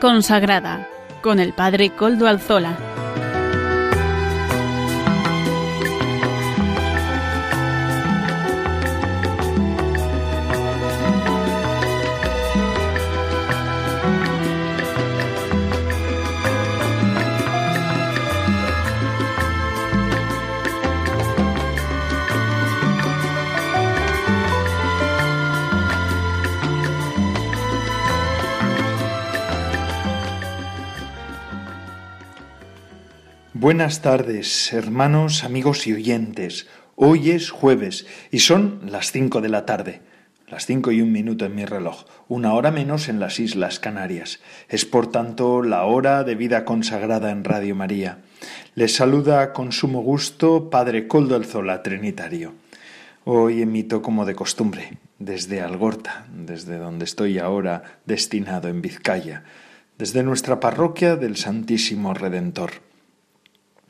Consagrada con el Padre Coldo Alzola. Buenas tardes, hermanos, amigos y oyentes. Hoy es jueves y son las cinco de la tarde. Las cinco y un minuto en mi reloj, una hora menos en las Islas Canarias. Es por tanto la hora de vida consagrada en Radio María. Les saluda con sumo gusto Padre Coldo Zola Trinitario. Hoy emito como de costumbre, desde Algorta, desde donde estoy ahora destinado en Vizcaya, desde nuestra parroquia del Santísimo Redentor.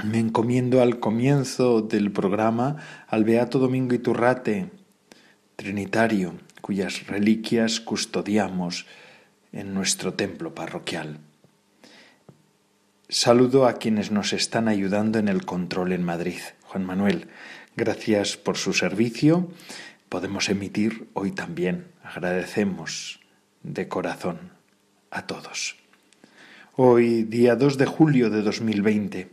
Me encomiendo al comienzo del programa al Beato Domingo Iturrate, trinitario, cuyas reliquias custodiamos en nuestro templo parroquial. Saludo a quienes nos están ayudando en el control en Madrid. Juan Manuel, gracias por su servicio. Podemos emitir hoy también. Agradecemos de corazón a todos. Hoy, día 2 de julio de 2020,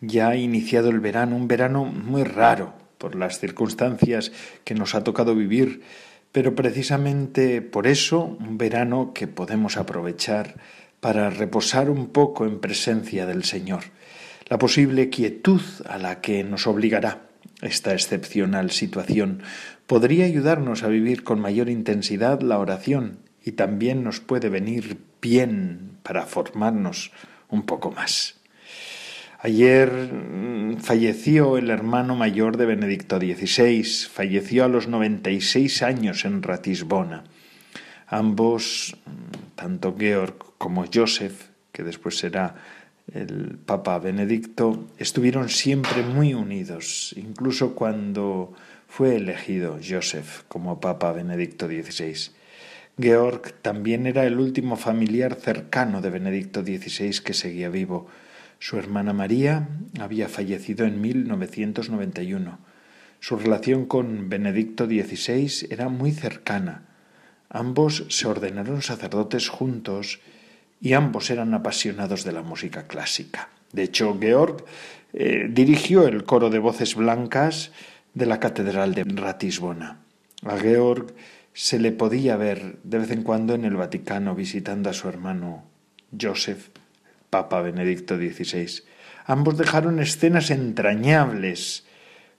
ya ha iniciado el verano, un verano muy raro por las circunstancias que nos ha tocado vivir, pero precisamente por eso un verano que podemos aprovechar para reposar un poco en presencia del Señor. La posible quietud a la que nos obligará esta excepcional situación podría ayudarnos a vivir con mayor intensidad la oración y también nos puede venir bien para formarnos un poco más. Ayer mm, falleció el hermano mayor de Benedicto XVI, falleció a los 96 años en Ratisbona. Ambos, mm, tanto Georg como Joseph, que después será el Papa Benedicto, estuvieron siempre muy unidos, incluso cuando fue elegido Joseph como Papa Benedicto XVI. Georg también era el último familiar cercano de Benedicto XVI que seguía vivo su hermana María había fallecido en 1991. Su relación con Benedicto XVI era muy cercana. Ambos se ordenaron sacerdotes juntos y ambos eran apasionados de la música clásica. De hecho, Georg eh, dirigió el coro de voces blancas de la Catedral de Ratisbona. A Georg se le podía ver de vez en cuando en el Vaticano visitando a su hermano Joseph Papa Benedicto XVI. Ambos dejaron escenas entrañables,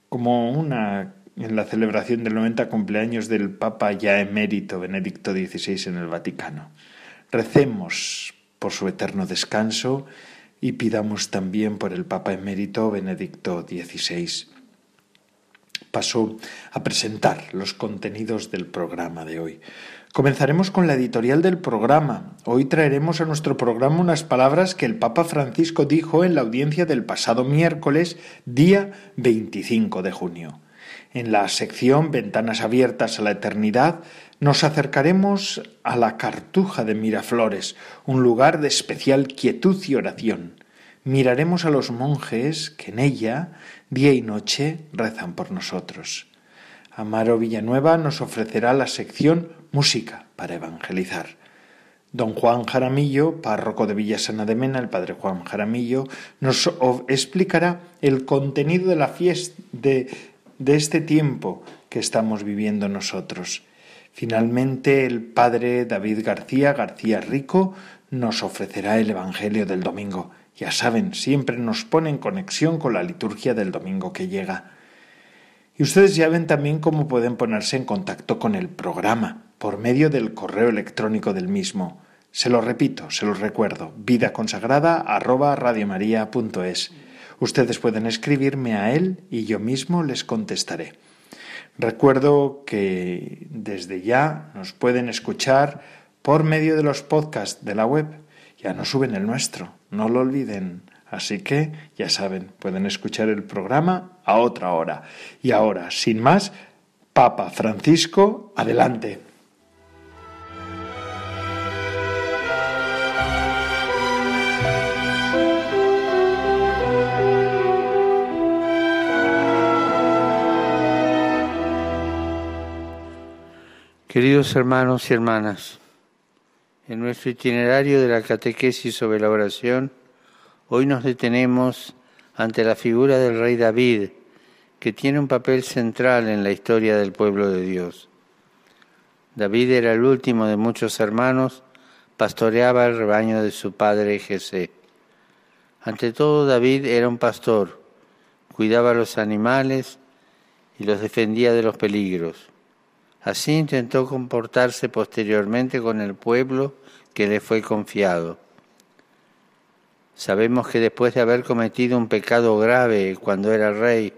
como una en la celebración del 90 cumpleaños del Papa ya emérito Benedicto XVI en el Vaticano. Recemos por su eterno descanso y pidamos también por el Papa emérito Benedicto XVI. Paso a presentar los contenidos del programa de hoy. Comenzaremos con la editorial del programa. Hoy traeremos a nuestro programa unas palabras que el Papa Francisco dijo en la audiencia del pasado miércoles, día 25 de junio. En la sección Ventanas abiertas a la eternidad nos acercaremos a la Cartuja de Miraflores, un lugar de especial quietud y oración. Miraremos a los monjes que en ella, día y noche, rezan por nosotros. Amaro Villanueva nos ofrecerá la sección Música para evangelizar. Don Juan Jaramillo, párroco de Villasana de Mena, el padre Juan Jaramillo, nos explicará el contenido de la fiesta de, de este tiempo que estamos viviendo nosotros. Finalmente, el padre David García, García Rico, nos ofrecerá el Evangelio del domingo. Ya saben, siempre nos pone en conexión con la liturgia del domingo que llega. Y ustedes ya ven también cómo pueden ponerse en contacto con el programa por medio del correo electrónico del mismo. Se lo repito, se lo recuerdo, vida consagrada Ustedes pueden escribirme a él y yo mismo les contestaré. Recuerdo que desde ya nos pueden escuchar por medio de los podcasts de la web. Ya no suben el nuestro, no lo olviden. Así que, ya saben, pueden escuchar el programa a otra hora. Y ahora, sin más, Papa Francisco, adelante. Queridos hermanos y hermanas, en nuestro itinerario de la catequesis sobre la oración, hoy nos detenemos ante la figura del rey David, que tiene un papel central en la historia del pueblo de Dios. David era el último de muchos hermanos, pastoreaba el rebaño de su padre Jesé. Ante todo, David era un pastor, cuidaba a los animales y los defendía de los peligros. Así intentó comportarse posteriormente con el pueblo que le fue confiado. Sabemos que después de haber cometido un pecado grave cuando era rey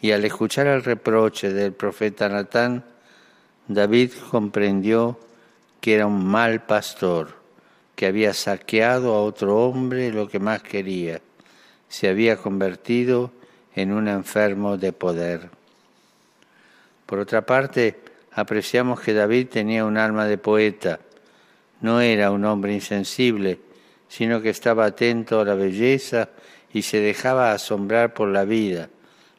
y al escuchar el reproche del profeta Natán, David comprendió que era un mal pastor, que había saqueado a otro hombre lo que más quería, se había convertido en un enfermo de poder. Por otra parte, apreciamos que David tenía un alma de poeta. No era un hombre insensible, sino que estaba atento a la belleza y se dejaba asombrar por la vida,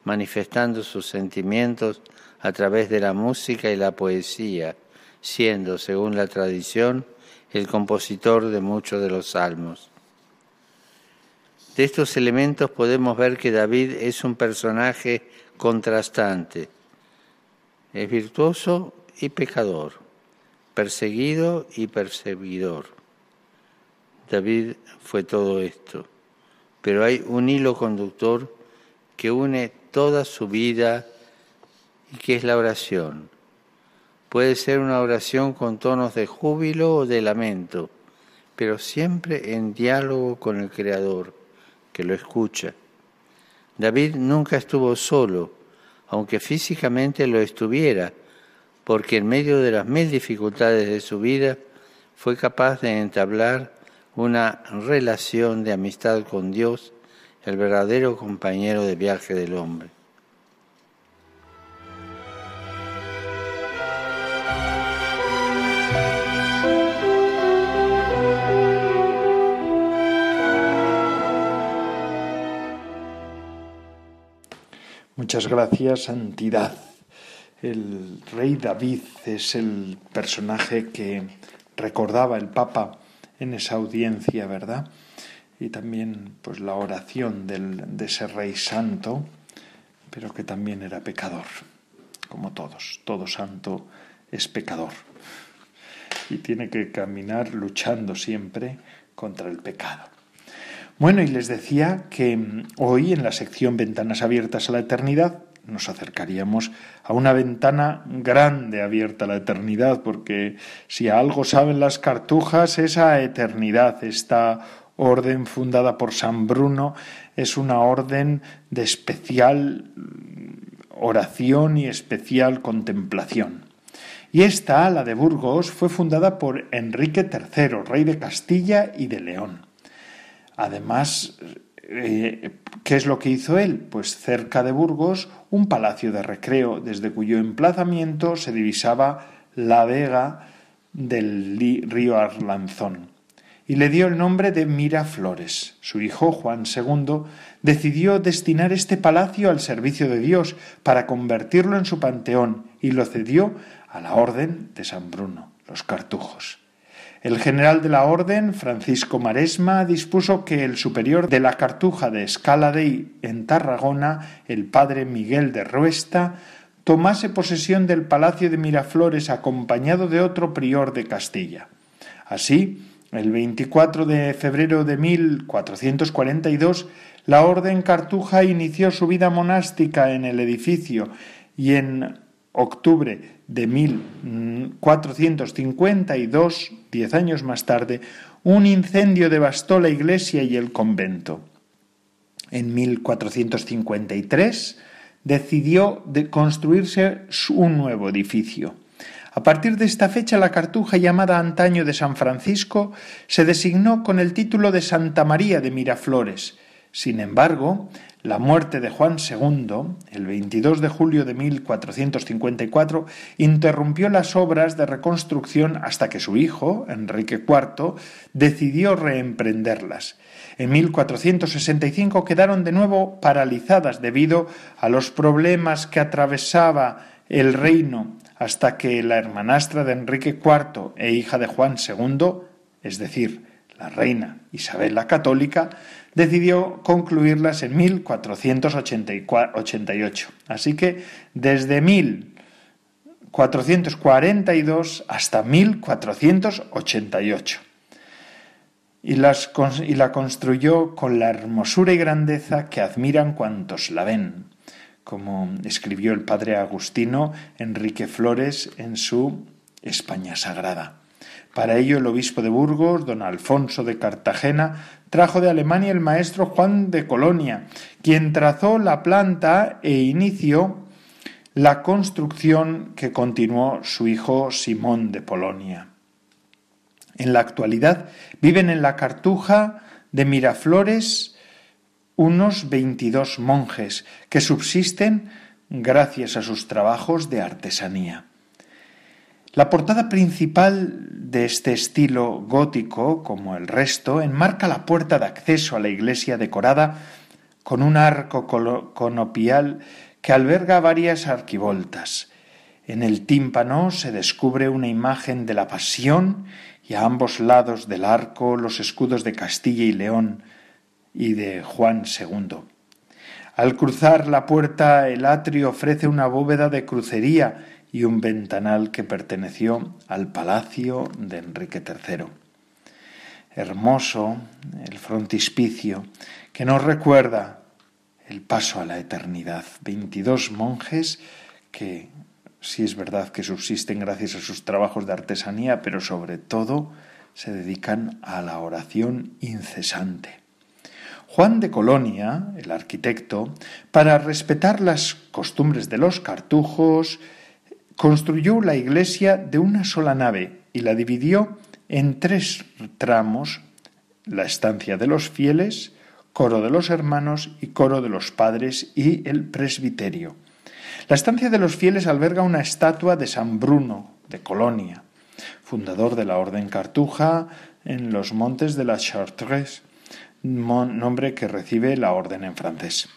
manifestando sus sentimientos a través de la música y la poesía, siendo, según la tradición, el compositor de muchos de los salmos. De estos elementos podemos ver que David es un personaje contrastante es virtuoso y pecador, perseguido y perseguidor. David fue todo esto, pero hay un hilo conductor que une toda su vida y que es la oración. Puede ser una oración con tonos de júbilo o de lamento, pero siempre en diálogo con el Creador, que lo escucha. David nunca estuvo solo, aunque físicamente lo estuviera, porque en medio de las mil dificultades de su vida fue capaz de entablar una relación de amistad con Dios, el verdadero compañero de viaje del hombre. Muchas gracias, Santidad. El rey David es el personaje que recordaba el Papa en esa audiencia, ¿verdad? Y también pues la oración de ese rey santo, pero que también era pecador, como todos. Todo santo es pecador. Y tiene que caminar luchando siempre contra el pecado. Bueno, y les decía que mm, hoy en la sección Ventanas abiertas a la eternidad nos acercaríamos a una ventana grande abierta a la eternidad, porque si algo saben las cartujas, esa eternidad, esta orden fundada por San Bruno, es una orden de especial mm, oración y especial contemplación. Y esta, la de Burgos, fue fundada por Enrique III, rey de Castilla y de León. Además, eh, ¿qué es lo que hizo él? Pues cerca de Burgos, un palacio de recreo, desde cuyo emplazamiento se divisaba la vega del río Arlanzón. Y le dio el nombre de Miraflores. Su hijo, Juan II, decidió destinar este palacio al servicio de Dios para convertirlo en su panteón y lo cedió a la Orden de San Bruno, los Cartujos. El general de la Orden, Francisco Maresma, dispuso que el superior de la Cartuja de Escaladei en Tarragona, el padre Miguel de Ruesta, tomase posesión del Palacio de Miraflores acompañado de otro prior de Castilla. Así, el 24 de febrero de 1442, la Orden Cartuja inició su vida monástica en el edificio y en octubre de 1452, diez años más tarde, un incendio devastó la iglesia y el convento. En 1453 decidió de construirse un nuevo edificio. A partir de esta fecha, la cartuja llamada antaño de San Francisco se designó con el título de Santa María de Miraflores. Sin embargo, la muerte de Juan II, el 22 de julio de 1454, interrumpió las obras de reconstrucción hasta que su hijo, Enrique IV, decidió reemprenderlas. En 1465 quedaron de nuevo paralizadas debido a los problemas que atravesaba el reino hasta que la hermanastra de Enrique IV e hija de Juan II, es decir, la reina Isabel la Católica, decidió concluirlas en 1488. Así que desde 1442 hasta 1488. Y, las, y la construyó con la hermosura y grandeza que admiran cuantos la ven, como escribió el padre Agustino Enrique Flores en su España Sagrada. Para ello el obispo de Burgos, don Alfonso de Cartagena, trajo de Alemania el maestro Juan de Colonia, quien trazó la planta e inició la construcción que continuó su hijo Simón de Polonia. En la actualidad viven en la Cartuja de Miraflores unos veintidós monjes que subsisten gracias a sus trabajos de artesanía. La portada principal de este estilo gótico, como el resto, enmarca la puerta de acceso a la iglesia decorada con un arco conopial que alberga varias arquivoltas. En el tímpano se descubre una imagen de la Pasión y a ambos lados del arco los escudos de Castilla y León y de Juan II. Al cruzar la puerta el atrio ofrece una bóveda de crucería y un ventanal que perteneció al palacio de Enrique III. Hermoso el frontispicio que nos recuerda el paso a la eternidad. Veintidós monjes que sí es verdad que subsisten gracias a sus trabajos de artesanía, pero sobre todo se dedican a la oración incesante. Juan de Colonia, el arquitecto, para respetar las costumbres de los cartujos, construyó la iglesia de una sola nave y la dividió en tres tramos, la estancia de los fieles, coro de los hermanos y coro de los padres y el presbiterio. La estancia de los fieles alberga una estatua de San Bruno de Colonia, fundador de la Orden Cartuja en los montes de la Chartres, nombre que recibe la orden en francés.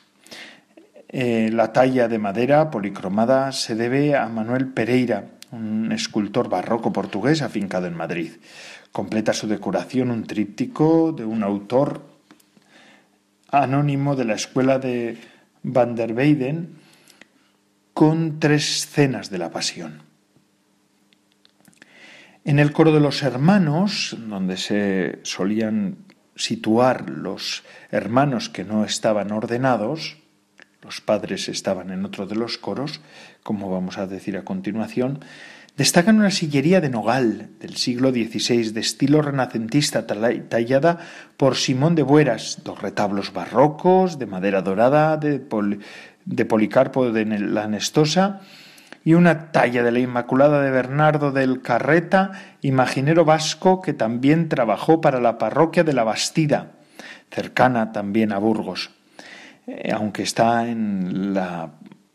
Eh, la talla de madera policromada se debe a Manuel Pereira, un escultor barroco portugués afincado en Madrid. Completa su decoración un tríptico de un autor anónimo de la escuela de Van der Weyden con tres escenas de la Pasión. En el coro de los hermanos, donde se solían situar los hermanos que no estaban ordenados, los padres estaban en otro de los coros, como vamos a decir a continuación, destacan una sillería de nogal del siglo XVI de estilo renacentista tallada por Simón de Bueras, dos retablos barrocos de madera dorada de, Policarpo de la Nestosa y una talla de la Inmaculada de Bernardo del Carreta, imaginero vasco que también trabajó para la parroquia de la Bastida, cercana también a Burgos. Eh, aunque está en la,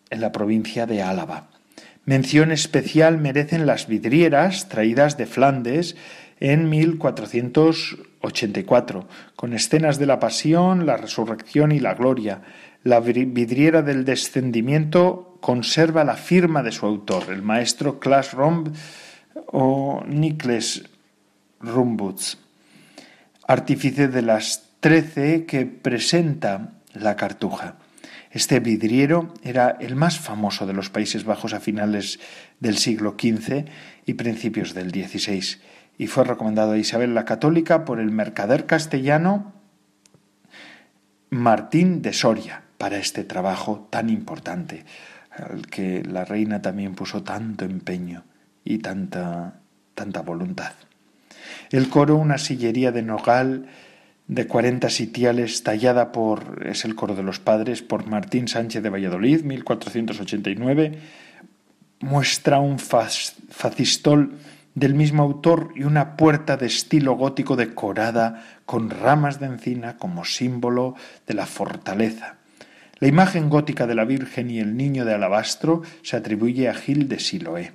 en la provincia de Álava. Mención especial merecen las vidrieras traídas de Flandes en 1484, con escenas de la pasión, la resurrección y la gloria. La vidriera del descendimiento conserva la firma de su autor, el maestro Klaas Romb o Nikles Rumbuts, artífice de las trece que presenta la Cartuja. Este vidriero era el más famoso de los Países Bajos a finales del siglo XV y principios del XVI, y fue recomendado a Isabel la Católica por el mercader castellano Martín de Soria para este trabajo tan importante, al que la reina también puso tanto empeño y tanta, tanta voluntad. El coro, una sillería de nogal, de 40 sitiales tallada por, es el coro de los padres, por Martín Sánchez de Valladolid, 1489, muestra un facistol del mismo autor y una puerta de estilo gótico decorada con ramas de encina como símbolo de la fortaleza. La imagen gótica de la Virgen y el niño de alabastro se atribuye a Gil de Siloé.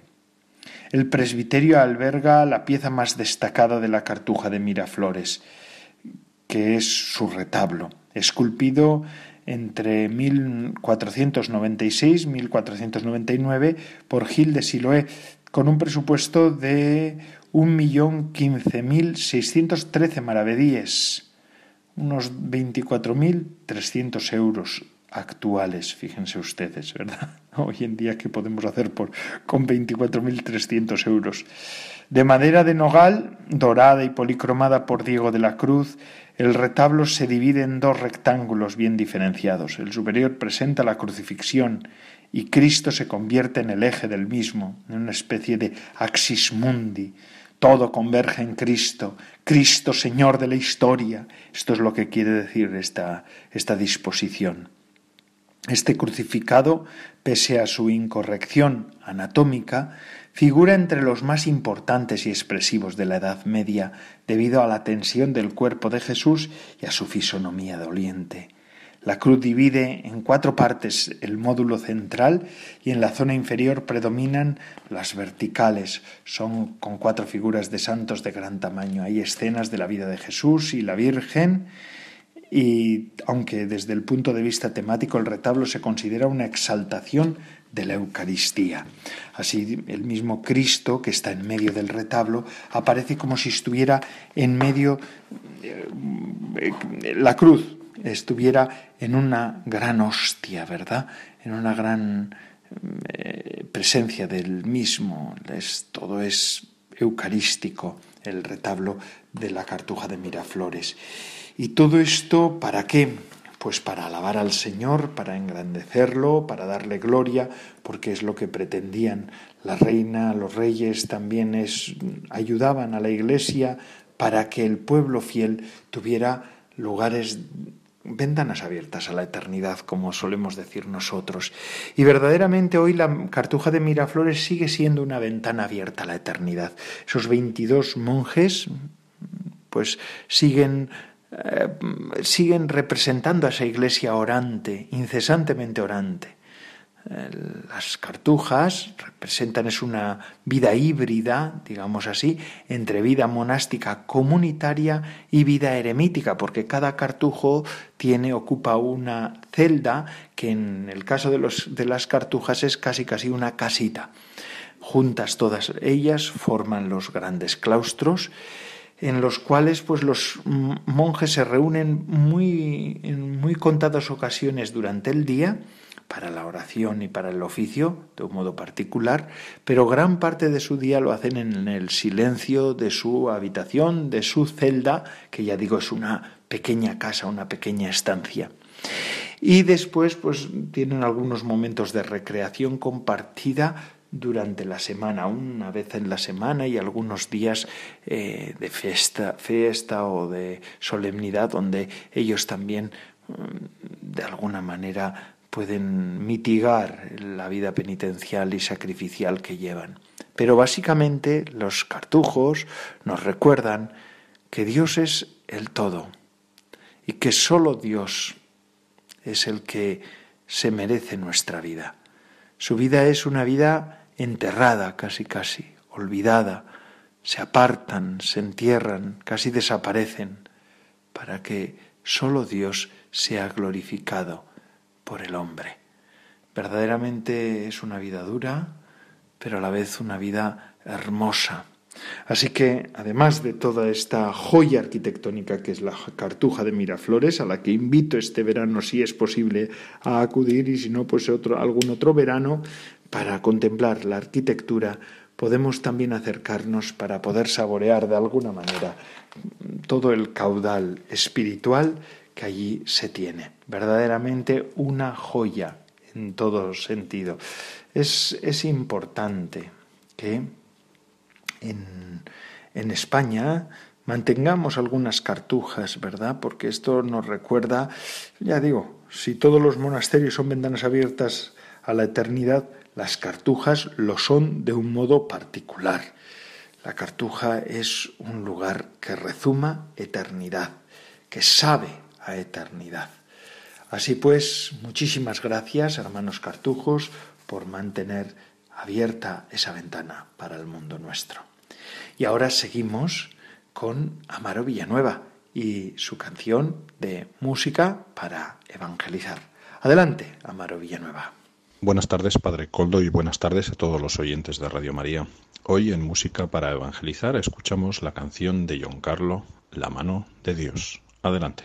El presbiterio alberga la pieza más destacada de la cartuja de Miraflores, que es su retablo, esculpido entre 1496 y 1499 por Gil de Siloé, con un presupuesto de 1.015.613 maravedíes, unos 24.300 euros actuales, fíjense ustedes, ¿verdad? Hoy en día, ¿qué podemos hacer por, con 24.300 euros? De madera de nogal, dorada y policromada por Diego de la Cruz, el retablo se divide en dos rectángulos bien diferenciados. El superior presenta la crucifixión y Cristo se convierte en el eje del mismo, en una especie de axis mundi. Todo converge en Cristo, Cristo Señor de la historia. Esto es lo que quiere decir esta, esta disposición. Este crucificado, pese a su incorrección anatómica, figura entre los más importantes y expresivos de la Edad Media debido a la tensión del cuerpo de Jesús y a su fisonomía doliente. La cruz divide en cuatro partes el módulo central y en la zona inferior predominan las verticales. Son con cuatro figuras de santos de gran tamaño. Hay escenas de la vida de Jesús y la Virgen y aunque desde el punto de vista temático el retablo se considera una exaltación de la Eucaristía. Así el mismo Cristo que está en medio del retablo aparece como si estuviera en medio eh, la cruz estuviera en una gran hostia, ¿verdad? En una gran eh, presencia del mismo. todo es eucarístico, el retablo de la cartuja de Miraflores. ¿Y todo esto para qué? Pues para alabar al Señor, para engrandecerlo, para darle gloria, porque es lo que pretendían la reina, los reyes también es, ayudaban a la iglesia para que el pueblo fiel tuviera lugares ventanas abiertas a la eternidad, como solemos decir nosotros. Y verdaderamente hoy la cartuja de Miraflores sigue siendo una ventana abierta a la eternidad. Esos 22 monjes pues siguen eh, siguen representando a esa iglesia orante, incesantemente orante. Eh, las cartujas representan es una vida híbrida, digamos así, entre vida monástica comunitaria y vida eremítica, porque cada cartujo tiene ocupa una celda que en el caso de, los, de las cartujas es casi casi una casita. Juntas todas ellas forman los grandes claustros en los cuales pues los monjes se reúnen muy en muy contadas ocasiones durante el día para la oración y para el oficio de un modo particular, pero gran parte de su día lo hacen en el silencio de su habitación, de su celda, que ya digo es una pequeña casa, una pequeña estancia. Y después pues tienen algunos momentos de recreación compartida durante la semana, una vez en la semana y algunos días eh, de fiesta, fiesta o de solemnidad donde ellos también mm, de alguna manera pueden mitigar la vida penitencial y sacrificial que llevan. Pero básicamente los cartujos nos recuerdan que Dios es el todo y que sólo Dios es el que se merece nuestra vida. Su vida es una vida enterrada casi casi, olvidada, se apartan, se entierran, casi desaparecen, para que sólo Dios sea glorificado por el hombre. Verdaderamente es una vida dura, pero a la vez una vida hermosa. Así que, además de toda esta joya arquitectónica que es la Cartuja de Miraflores, a la que invito este verano, si es posible, a acudir, y si no, pues otro, algún otro verano, para contemplar la arquitectura, podemos también acercarnos para poder saborear de alguna manera todo el caudal espiritual que allí se tiene. Verdaderamente una joya en todo sentido. Es, es importante que en, España mantengamos algunas cartujas, ¿verdad? Porque esto nos recuerda, ya digo, si todos los monasterios son ventanas abiertas a la eternidad, las cartujas lo son de un modo particular. La cartuja es un lugar que rezuma eternidad, que sabe a eternidad. Así pues, muchísimas gracias, hermanos cartujos, por mantener abierta esa ventana para el mundo nuestro. Y ahora seguimos con Amaro Villanueva y su canción de música para evangelizar. Adelante, Amaro Villanueva. Buenas tardes, Padre Coldo, y buenas tardes a todos los oyentes de Radio María. Hoy en Música para Evangelizar escuchamos la canción de John Carlo, La mano de Dios. Adelante.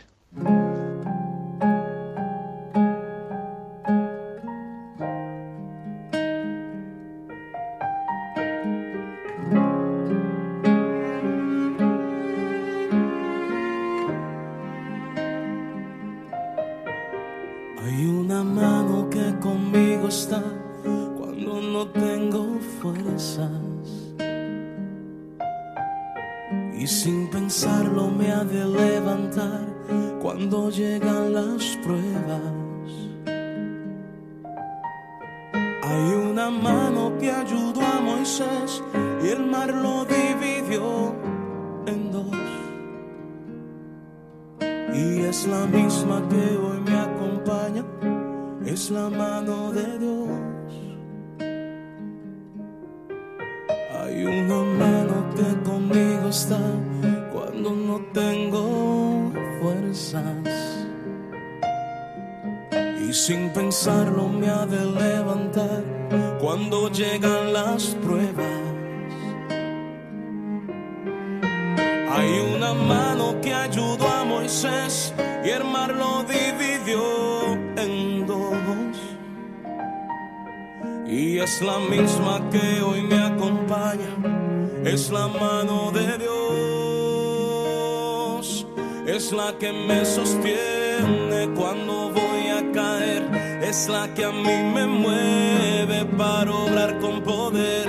Que me sostiene cuando voy a caer, es la que a mí me mueve para obrar con poder,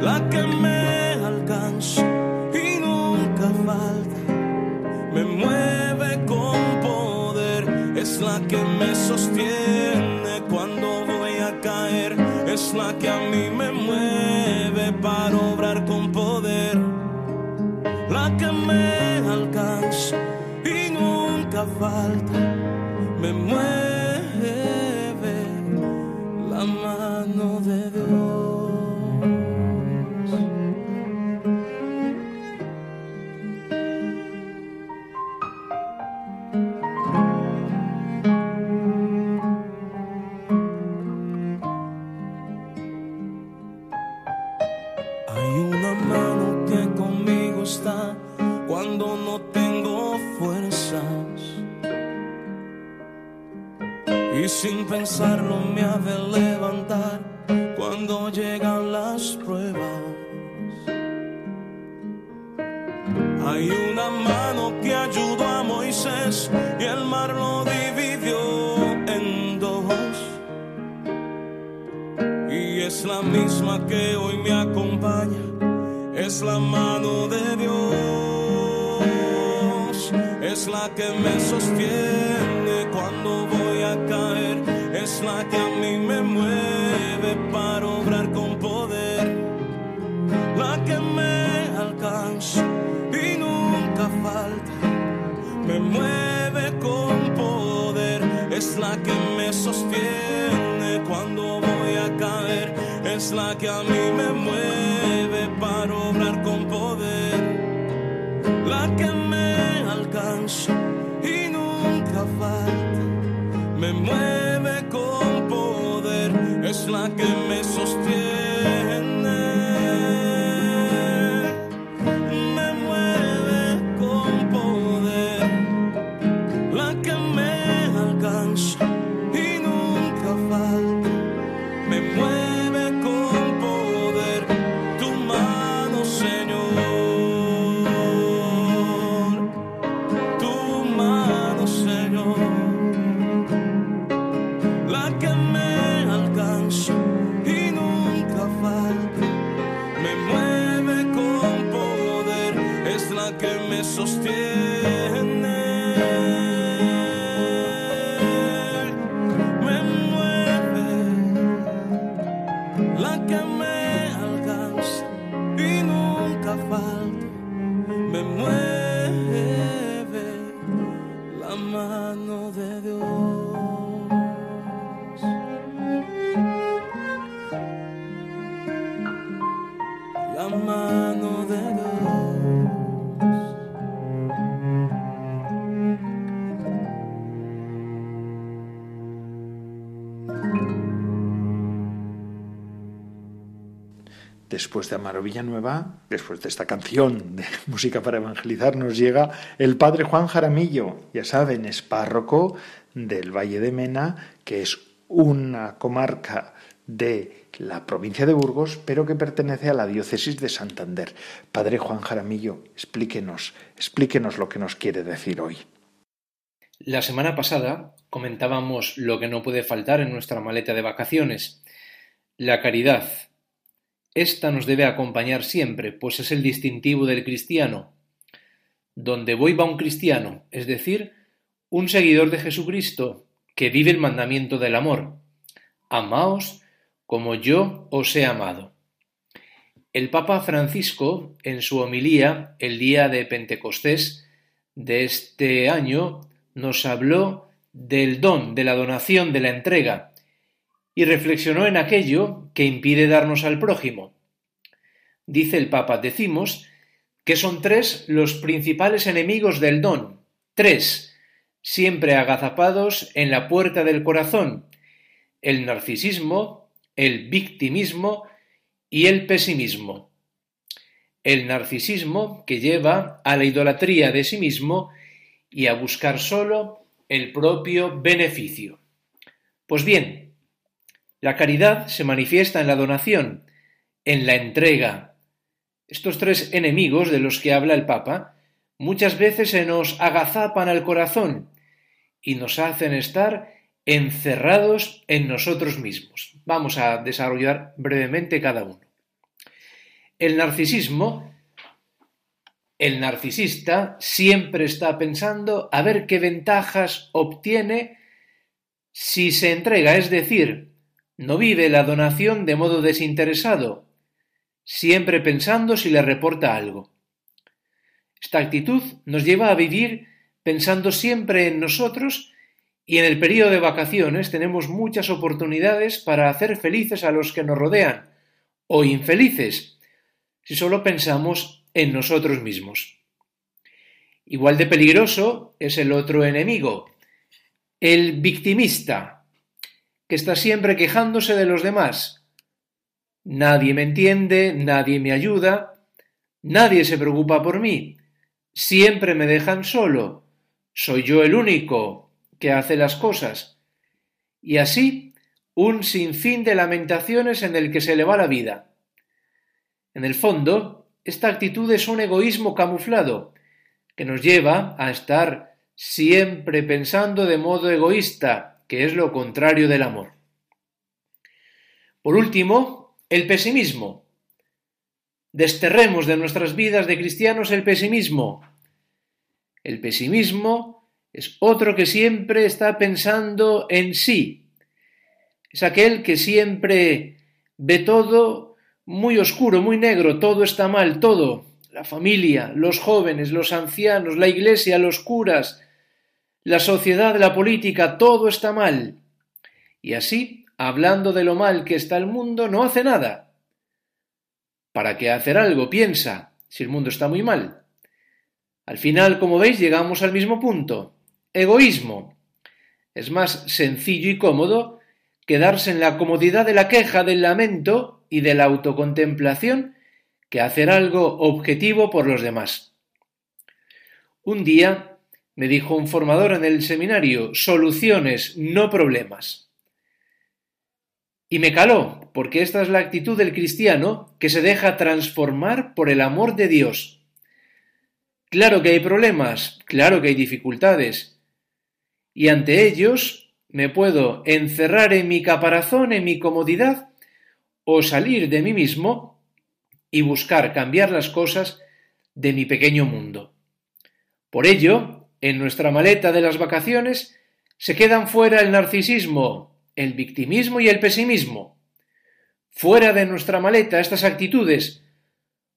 la que me alcanza y nunca falta, me mueve con poder, es la que me sostiene la que a mí me mueve para obrar con poder, la que me alcanza falta. Me mueve Y es la misma que hoy me acompaña, es la mano de Dios, es la que me sostiene cuando voy caer, es la que a mí me mueve para obrar con poder, la que me alcanza y nunca falta, me mueve con poder, es la que me es la que a mí me mueve para obrar con poder, la que me alcanza y nunca falta. Me mueve con poder, es la que me Después de Amaro Villanueva, después de esta canción de música para evangelizar, nos llega el padre Juan Jaramillo. Ya saben, es párroco del Valle de Mena, que es una comarca de la provincia de Burgos, pero que pertenece a la diócesis de Santander. Padre Juan Jaramillo, explíquenos, explíquenos lo que nos quiere decir hoy. La semana pasada comentábamos lo que no puede faltar en nuestra maleta de vacaciones, la caridad. Esta nos debe acompañar siempre, pues es el distintivo del cristiano. Donde voy va un cristiano, es decir, un seguidor de Jesucristo, que vive el mandamiento del amor. Amaos como yo os he amado. El Papa Francisco, en su homilía el día de Pentecostés de este año, nos habló del don, de la donación, de la entrega, y reflexionó en aquello que impide darnos al prójimo. Dice el Papa, decimos que son tres los principales enemigos del don, tres, siempre agazapados en la puerta del corazón, el narcisismo, el victimismo y el pesimismo. El narcisismo que lleva a la idolatría de sí mismo y a buscar solo el propio beneficio. Pues bien, la caridad se manifiesta en la donación, en la entrega. Estos tres enemigos de los que habla el Papa muchas veces se nos agazapan al corazón y nos hacen estar encerrados en nosotros mismos. Vamos a desarrollar brevemente cada uno. El narcisismo el narcisista siempre está pensando a ver qué ventajas obtiene si se entrega, es decir, no vive la donación de modo desinteresado, siempre pensando si le reporta algo. Esta actitud nos lleva a vivir pensando siempre en nosotros y en el periodo de vacaciones tenemos muchas oportunidades para hacer felices a los que nos rodean o infelices si solo pensamos en nosotros mismos. Igual de peligroso es el otro enemigo, el victimista, que está siempre quejándose de los demás. Nadie me entiende, nadie me ayuda, nadie se preocupa por mí, siempre me dejan solo, soy yo el único que hace las cosas. Y así un sinfín de lamentaciones en el que se le va la vida. En el fondo, esta actitud es un egoísmo camuflado, que nos lleva a estar siempre pensando de modo egoísta, que es lo contrario del amor. Por último, el pesimismo. Desterremos de nuestras vidas de cristianos el pesimismo. El pesimismo es otro que siempre está pensando en sí. Es aquel que siempre ve todo muy oscuro, muy negro, todo está mal, todo, la familia, los jóvenes, los ancianos, la iglesia, los curas, la sociedad, la política, todo está mal. Y así, hablando de lo mal que está el mundo, no hace nada. ¿Para qué hacer algo? Piensa, si el mundo está muy mal. Al final, como veis, llegamos al mismo punto. Egoísmo. Es más sencillo y cómodo quedarse en la comodidad de la queja, del lamento y de la autocontemplación que hacer algo objetivo por los demás. Un día me dijo un formador en el seminario, soluciones, no problemas. Y me caló, porque esta es la actitud del cristiano que se deja transformar por el amor de Dios. Claro que hay problemas, claro que hay dificultades, y ante ellos me puedo encerrar en mi caparazón, en mi comodidad, o salir de mí mismo y buscar cambiar las cosas de mi pequeño mundo. Por ello, en nuestra maleta de las vacaciones se quedan fuera el narcisismo, el victimismo y el pesimismo. Fuera de nuestra maleta estas actitudes,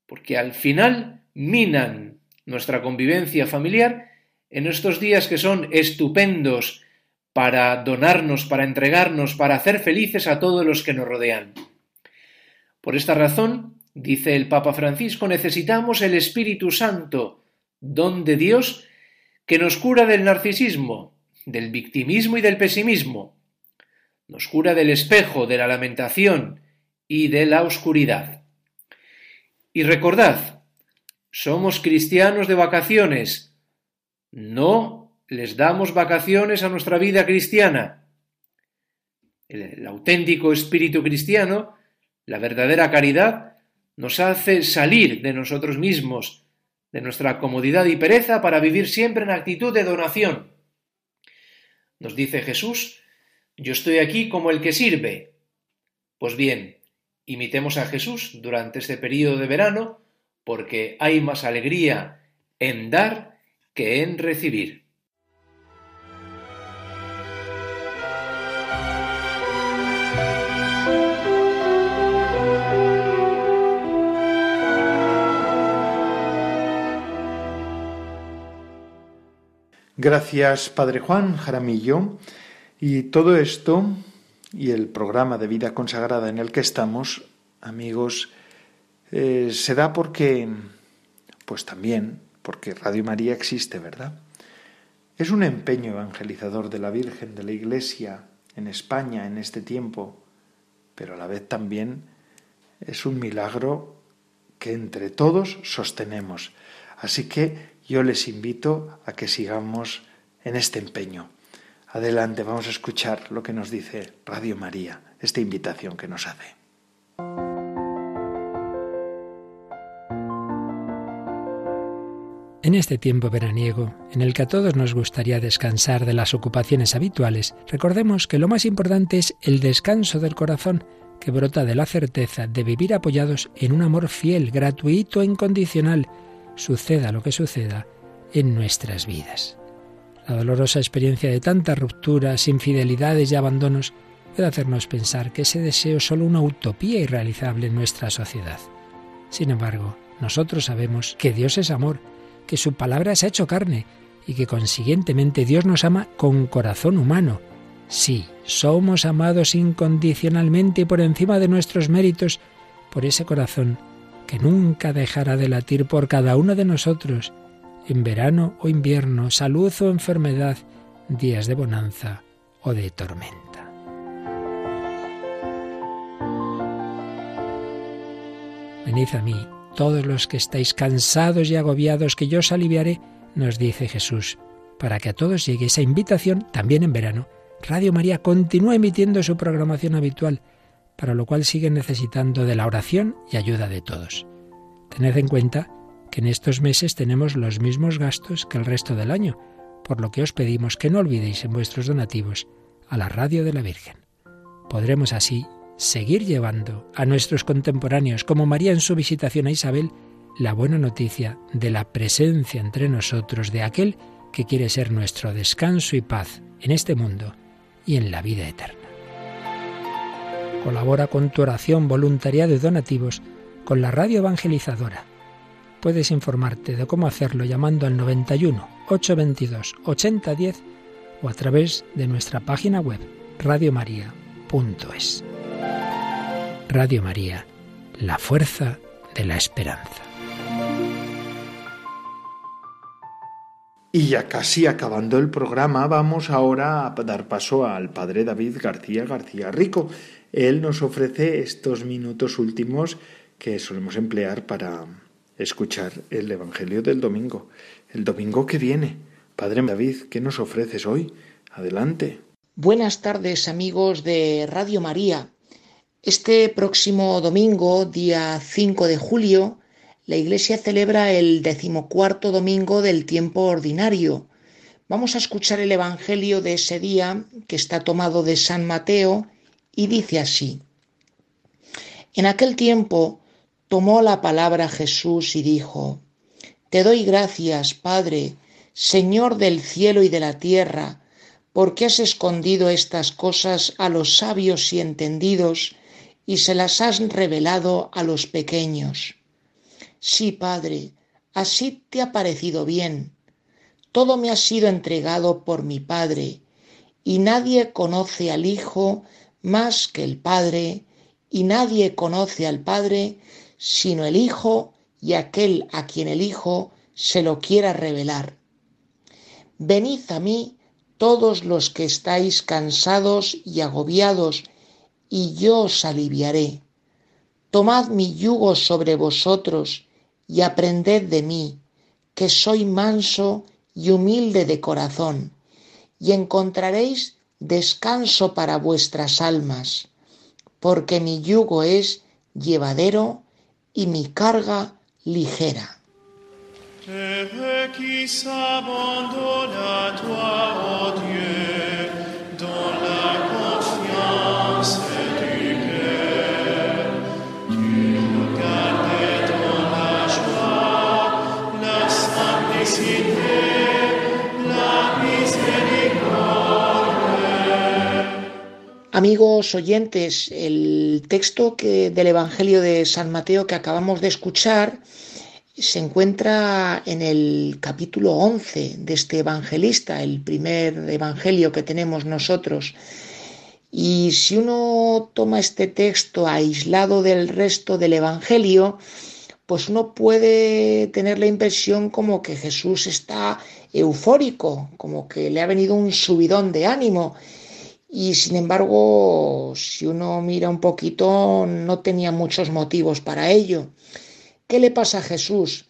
porque al final minan nuestra convivencia familiar en estos días que son estupendos para donarnos, para entregarnos, para hacer felices a todos los que nos rodean. Por esta razón, dice el Papa Francisco, necesitamos el Espíritu Santo, don de Dios, que nos cura del narcisismo, del victimismo y del pesimismo, nos cura del espejo, de la lamentación y de la oscuridad. Y recordad, somos cristianos de vacaciones. No les damos vacaciones a nuestra vida cristiana. El, auténtico espíritu cristiano, la verdadera caridad, nos hace salir de nosotros mismos, de nuestra comodidad y pereza para vivir siempre en actitud de donación. Nos dice Jesús, yo estoy aquí como el que sirve. Pues bien, imitemos a Jesús durante este periodo de verano porque hay más alegría en dar que en recibir. Gracias, Padre Juan Jaramillo. Y todo esto y el programa de vida consagrada en el que estamos, amigos, eh, se da porque, pues también, porque Radio María existe, ¿verdad? Es un empeño evangelizador de la Virgen, de la Iglesia en España en este tiempo, pero a la vez también es un milagro que entre todos sostenemos. Así que yo les invito a que sigamos en este empeño. Adelante, vamos a escuchar lo que nos dice Radio María, esta invitación que nos hace. En este tiempo veraniego, en el que a todos nos gustaría descansar de las ocupaciones habituales, recordemos que lo más importante es el descanso del corazón, que brota de la certeza de vivir apoyados en un amor fiel, gratuito e incondicional, suceda lo que suceda en nuestras vidas. La dolorosa experiencia de tantas rupturas, infidelidades y abandonos puede hacernos pensar que ese deseo es solo una utopía irrealizable en nuestra sociedad. Sin embargo, nosotros sabemos que Dios es amor, que su palabra se ha hecho carne y que consiguientemente Dios nos ama con corazón humano. Sí, somos amados incondicionalmente y por encima de nuestros méritos por ese corazón que nunca dejará de latir por cada uno de nosotros, en verano o invierno, salud o enfermedad, días de bonanza o de tormenta. Venid a mí, todos los que estáis cansados y agobiados, que yo os aliviaré, nos dice Jesús, para que a todos llegue esa invitación también en verano. Radio María continúa emitiendo su programación habitual para lo cual sigue necesitando de la oración y ayuda de todos. Tened en cuenta que en estos meses tenemos los mismos gastos que el resto del año, por lo que os pedimos que no olvidéis en vuestros donativos a la radio de la Virgen. Podremos así seguir llevando a nuestros contemporáneos, como María en su visitación a Isabel, la buena noticia de la presencia entre nosotros de aquel que quiere ser nuestro descanso y paz en este mundo y en la vida eterna. Colabora con tu oración, voluntariado y donativos con la radio evangelizadora. Puedes informarte de cómo hacerlo llamando al 91 822 8010 o a través de nuestra página web radiomaria.es. Radio María, la fuerza de la esperanza. Y ya casi acabando el programa, vamos ahora a dar paso al padre David García García Rico. Él nos ofrece estos minutos últimos que solemos emplear para escuchar el Evangelio del domingo, el domingo que viene. Padre David, ¿qué nos ofreces hoy? Adelante. Buenas tardes amigos de Radio María. Este próximo domingo, día 5 de julio, la Iglesia celebra el decimocuarto domingo del tiempo ordinario. Vamos a escuchar el Evangelio de ese día, que está tomado de San Mateo, y dice así. En aquel tiempo tomó la palabra Jesús y dijo, Te doy gracias, Padre, Señor del cielo y de la tierra, porque has escondido estas cosas a los sabios y entendidos y se las has revelado a los pequeños. Sí, Padre, así te ha parecido bien. Todo me ha sido entregado por mi Padre, y nadie conoce al Hijo más que el Padre, y nadie conoce al Padre sino el Hijo y aquel a quien el Hijo se lo quiera revelar. Venid a mí todos los que estáis cansados y agobiados, y yo os aliviaré. Tomad mi yugo sobre vosotros y aprended de mí, que soy manso y humilde de corazón, y encontraréis descanso para vuestras almas, porque mi yugo es llevadero y mi carga ligera. Amigos oyentes, el texto que, del Evangelio de San Mateo que acabamos de escuchar se encuentra en el capítulo 11 de este evangelista, el primer evangelio que tenemos nosotros. Y si uno toma este texto aislado del resto del evangelio, pues uno puede tener la impresión como que Jesús está eufórico, como que le ha venido un subidón de ánimo y sin embargo, si uno mira un poquito, no tenía muchos motivos para ello. ¿Qué le pasa a Jesús?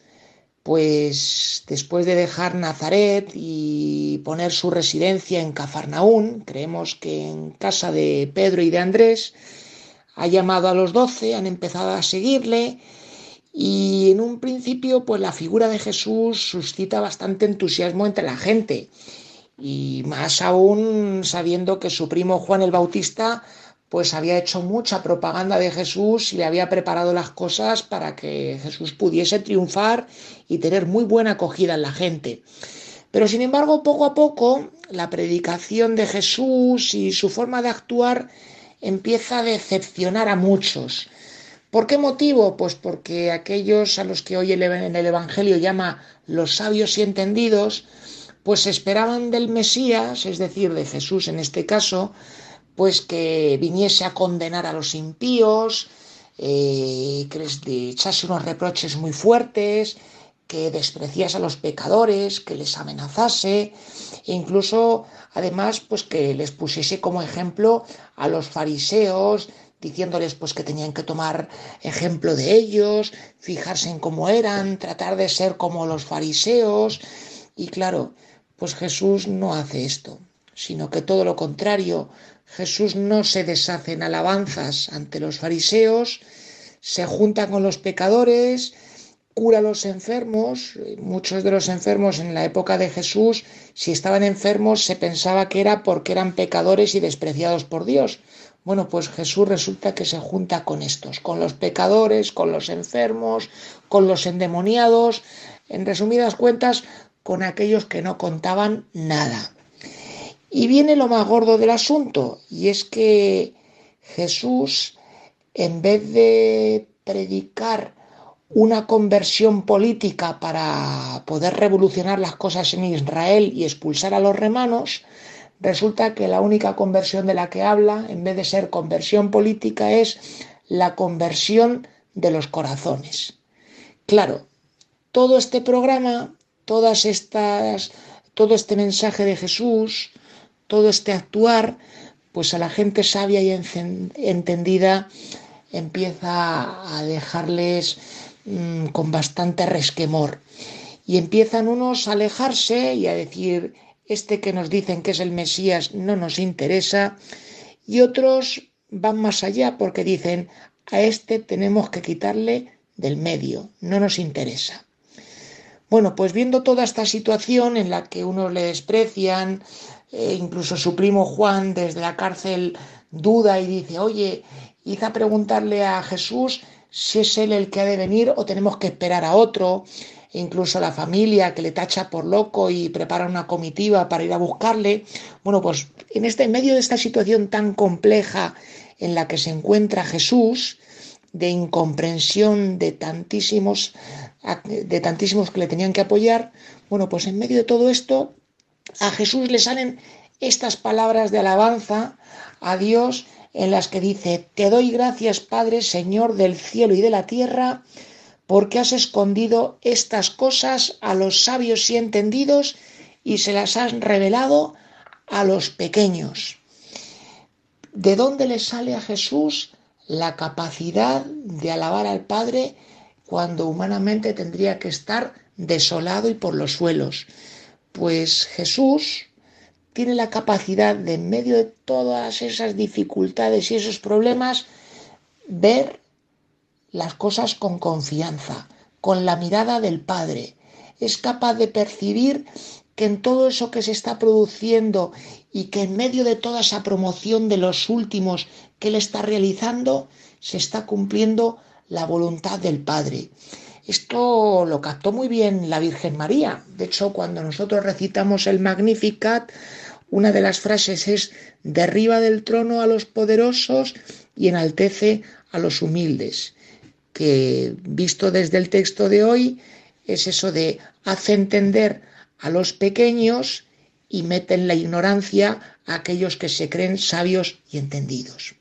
Pues después de dejar Nazaret y poner su residencia en Cafarnaún, creemos que en casa de Pedro y de Andrés, ha llamado a los doce, han empezado a seguirle y en un principio pues la figura de Jesús suscita bastante entusiasmo entre la gente y más aún sabiendo que su primo Juan el Bautista pues había hecho mucha propaganda de Jesús y le había preparado las cosas para que Jesús pudiese triunfar y tener muy buena acogida en la gente. Pero sin embargo, poco a poco, la predicación de Jesús y su forma de actuar empieza a decepcionar a muchos. ¿Por qué motivo? Pues porque aquellos a los que hoy en el Evangelio llama los sabios y entendidos, pues esperaban del Mesías, es decir, de Jesús en este caso, pues que viniese a condenar a los impíos, eh, que les echase unos reproches muy fuertes, que despreciase a los pecadores, que les amenazase, e incluso además pues que les pusiese como ejemplo a los fariseos, diciéndoles pues que tenían que tomar ejemplo de ellos, fijarse en cómo eran, tratar de ser como los fariseos, y claro, pues Jesús no hace esto, sino que todo lo contrario, Jesús no se deshace en alabanzas ante los fariseos, se junta con los pecadores, cura a los enfermos. Muchos de los enfermos en la época de Jesús, si estaban enfermos, se pensaba que era porque eran pecadores y despreciados por Dios. Bueno, pues Jesús resulta que se junta con estos, con los pecadores, con los enfermos, con los endemoniados. En resumidas cuentas, con aquellos que no contaban nada. Y viene lo más gordo del asunto, y es que Jesús, en vez de predicar una conversión política para poder revolucionar las cosas en Israel y expulsar a los romanos, resulta que la única conversión de la que habla, en vez de ser conversión política, es la conversión de los corazones. Claro, todo este programa todas estas, todo este mensaje de Jesús, todo este actuar, pues a la gente sabia y entendida empieza a dejarles mm, con bastante resquemor. Y empiezan unos a alejarse y a decir, este que nos dicen que es el Mesías no nos interesa, y otros van más allá porque dicen, a este tenemos que quitarle del medio, no nos interesa. Bueno, pues viendo toda esta situación en la que unos le desprecian, e incluso su primo Juan desde la cárcel duda y dice, oye, hice a preguntarle a Jesús si es él el que ha de venir o tenemos que esperar a otro, e incluso la familia que le tacha por loco y prepara una comitiva para ir a buscarle. Bueno, pues en este en medio de esta situación tan compleja en la que se encuentra Jesús, de incomprensión de tantísimos de tantísimos que le tenían que apoyar, bueno, pues en medio de todo esto, a Jesús le salen estas palabras de alabanza a Dios en las que dice, te doy gracias Padre, Señor del cielo y de la tierra, porque has escondido estas cosas a los sabios y entendidos y se las has revelado a los pequeños. ¿De dónde le sale a Jesús la capacidad de alabar al Padre cuando humanamente tendría que estar desolado y por los suelos. Pues Jesús tiene la capacidad de en medio de todas esas dificultades y esos problemas ver las cosas con confianza, con la mirada del Padre. Es capaz de percibir que en todo eso que se está produciendo y que en medio de toda esa promoción de los últimos que él está realizando, se está cumpliendo la voluntad del Padre. Esto lo captó muy bien la Virgen María. De hecho, cuando nosotros recitamos el Magnificat, una de las frases es derriba del trono a los poderosos y enaltece a los humildes, que visto desde el texto de hoy es eso de hace entender a los pequeños y mete en la ignorancia a aquellos que se creen sabios y entendidos.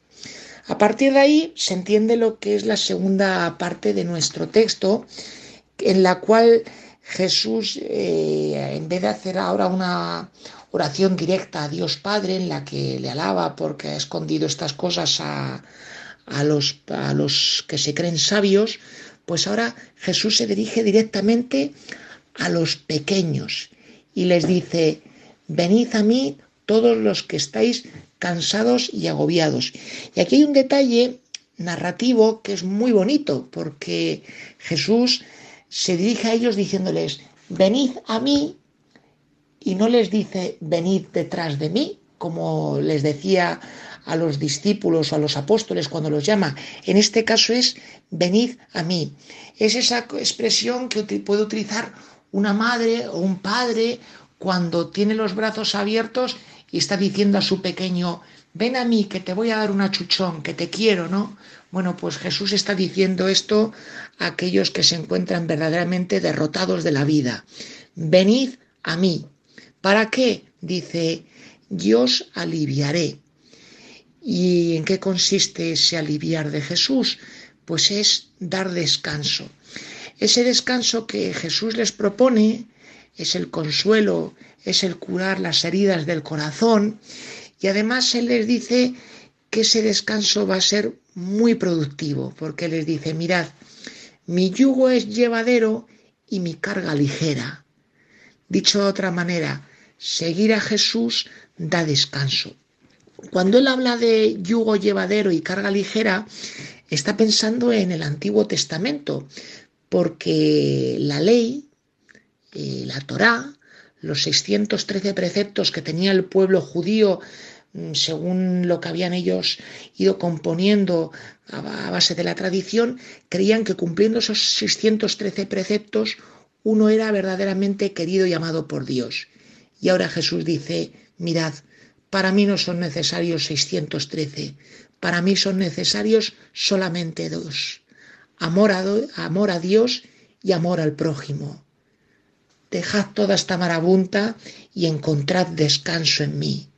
A partir de ahí se entiende lo que es la segunda parte de nuestro texto, en la cual Jesús, eh, en vez de hacer ahora una oración directa a Dios Padre, en la que le alaba porque ha escondido estas cosas a, a, los, a los que se creen sabios, pues ahora Jesús se dirige directamente a los pequeños y les dice, venid a mí todos los que estáis cansados y agobiados. Y aquí hay un detalle narrativo que es muy bonito, porque Jesús se dirige a ellos diciéndoles, venid a mí, y no les dice, venid detrás de mí, como les decía a los discípulos o a los apóstoles cuando los llama. En este caso es, venid a mí. Es esa expresión que puede utilizar una madre o un padre cuando tiene los brazos abiertos y está diciendo a su pequeño, ven a mí que te voy a dar una chuchón, que te quiero, ¿no? Bueno, pues Jesús está diciendo esto a aquellos que se encuentran verdaderamente derrotados de la vida. Venid a mí. ¿Para qué? Dice, yo os aliviaré. ¿Y en qué consiste ese aliviar de Jesús? Pues es dar descanso. Ese descanso que Jesús les propone es el consuelo, es el curar las heridas del corazón y además Él les dice que ese descanso va a ser muy productivo porque les dice, mirad, mi yugo es llevadero y mi carga ligera. Dicho de otra manera, seguir a Jesús da descanso. Cuando él habla de yugo llevadero y carga ligera, está pensando en el Antiguo Testamento, porque la ley, eh, la Torá, los 613 preceptos que tenía el pueblo judío mm, según lo que habían ellos ido componiendo a base de la tradición, creían que cumpliendo esos 613 preceptos uno era verdaderamente querido y amado por Dios. Y ahora Jesús dice, mirad, para mí no son necesarios 613, para mí son necesarios solamente dos amor a, amor a Dios y amor al prójimo. Dejad toda esta marabunta y encontrad descanso en mí.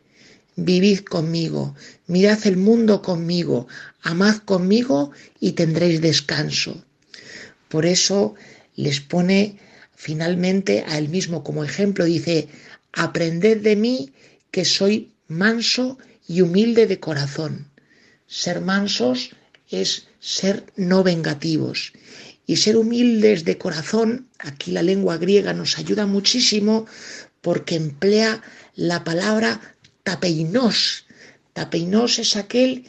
Vivid conmigo, mirad el mundo conmigo, amad conmigo y tendréis descanso. Por eso les pone finalmente a él mismo como ejemplo, dice, aprended de mí que soy manso y humilde de corazón. Ser mansos es ser no vengativos. Y ser humildes de corazón, aquí la lengua griega nos ayuda muchísimo porque emplea la palabra tapeinos. Tapeinos es aquel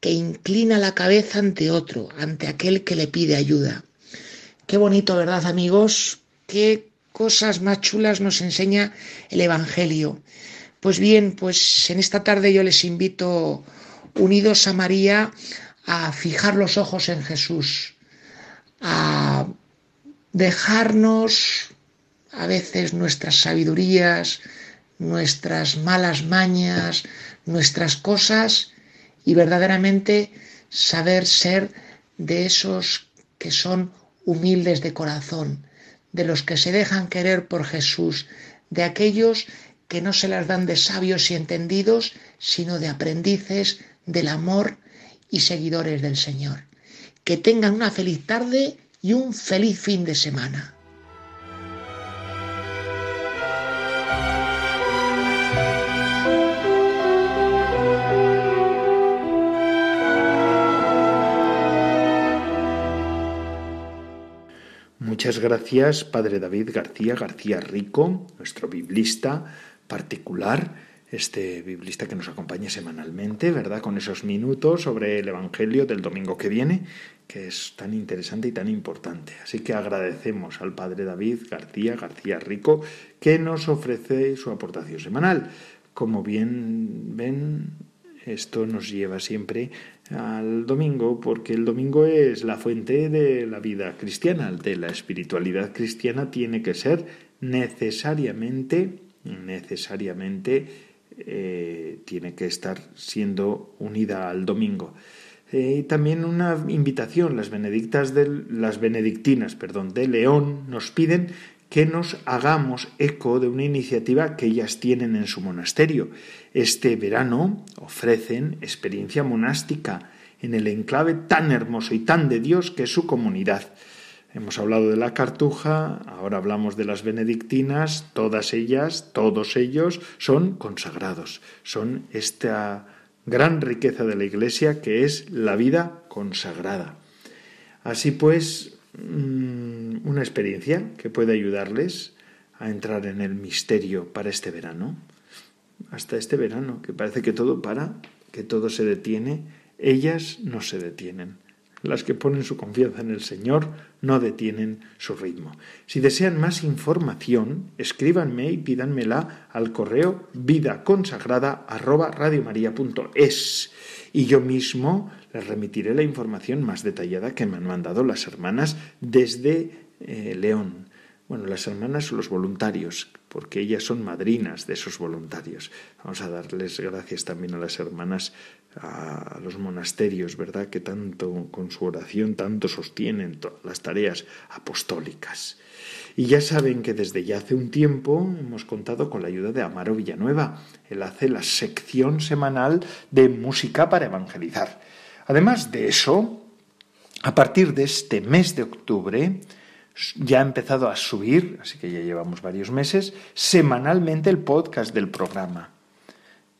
que inclina la cabeza ante otro, ante aquel que le pide ayuda. Qué bonito, ¿verdad, amigos? Qué cosas más chulas nos enseña el Evangelio. Pues bien, pues en esta tarde yo les invito, unidos a María, a fijar los ojos en Jesús, a dejarnos a veces nuestras sabidurías, nuestras malas mañas, nuestras cosas y verdaderamente saber ser de esos que son humildes de corazón, de los que se dejan querer por Jesús, de aquellos que no se las dan de sabios y entendidos, sino de aprendices del amor y seguidores del Señor. Que tengan una feliz tarde y un feliz fin de semana. Muchas gracias, Padre David García García Rico, nuestro biblista particular este biblista que nos acompaña semanalmente, ¿verdad? Con esos minutos sobre el Evangelio del domingo que viene, que es tan interesante y tan importante. Así que agradecemos al Padre David García García Rico que nos ofrece su aportación semanal. Como bien ven, esto nos lleva siempre al domingo, porque el domingo es la fuente de la vida cristiana, de la espiritualidad cristiana tiene que ser necesariamente, necesariamente eh, tiene que estar siendo unida al domingo. Eh, también una invitación, las benedictas de, las benedictinas, perdón, de León nos piden que nos hagamos eco de una iniciativa que ellas tienen en su monasterio. Este verano ofrecen experiencia monástica en el enclave tan hermoso y tan de Dios que es su comunidad. Hemos hablado de la cartuja, ahora hablamos de las benedictinas, todas ellas, todos ellos son consagrados, son esta gran riqueza de la Iglesia que es la vida consagrada. Así pues, Mm, una experiencia que puede ayudarles a entrar en el misterio para este verano. Hasta este verano, que parece que todo para, que todo se detiene, ellas no se detienen. Las que ponen su confianza en el Señor no detienen su ritmo. Si desean más información, escríbanme y pídanmela al correo vidaconsagrada@radiomaria.es y yo mismo les remitiré la información más detallada que me han mandado las hermanas desde eh, León. Bueno, las hermanas o los voluntarios, porque ellas son madrinas de esos voluntarios. Vamos a darles gracias también a las hermanas, a los monasterios, ¿verdad? Que tanto con su oración, tanto sostienen todas las tareas apostólicas. Y ya saben que desde ya hace un tiempo hemos contado con la ayuda de Amaro Villanueva. Él hace la sección semanal de música para evangelizar. Además de eso, a partir de este mes de octubre, ya ha empezado a subir, así que ya llevamos varios meses, semanalmente el podcast del programa.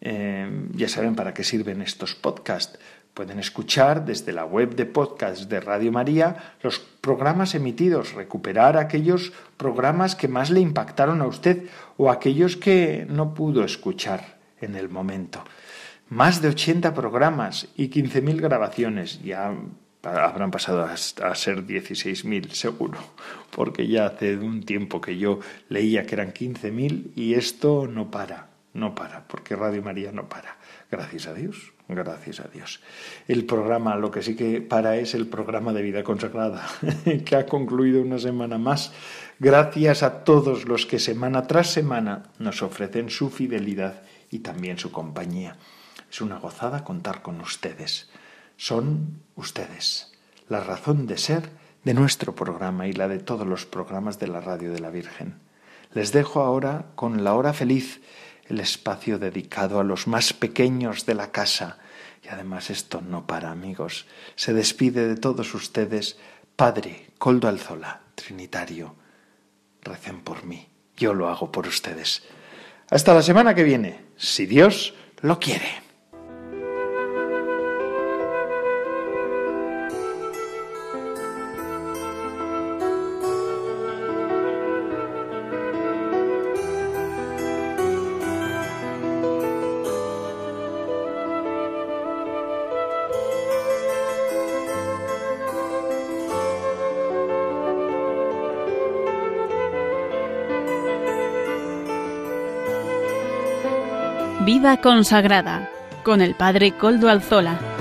Eh, ya saben para qué sirven estos podcasts. Pueden escuchar desde la web de podcast de Radio María los programas emitidos, recuperar aquellos programas que más le impactaron a usted o aquellos que no pudo escuchar en el momento. Más de 80 programas y 15.000 grabaciones. Ya habrán pasado a, ser 16.000 seguro, porque ya hace un tiempo que yo leía que eran 15.000 y esto no para, no para, porque Radio María no para. Gracias a Dios. Gracias a Dios. El programa, lo que sí que para es el programa de vida consagrada, que ha concluido una semana más. Gracias a todos los que semana tras semana nos ofrecen su fidelidad y también su compañía. Es una gozada contar con ustedes. Son ustedes la razón de ser de nuestro programa y la de todos los programas de la Radio de la Virgen. Les dejo ahora con la hora feliz el espacio dedicado a los más pequeños de la casa. Y además esto no para, amigos. Se despide de todos ustedes, Padre Coldo Alzola, Trinitario. Recen por mí, yo lo hago por ustedes. Hasta la semana que viene, si Dios lo quiere. Vida consagrada con el Padre Coldo Alzola.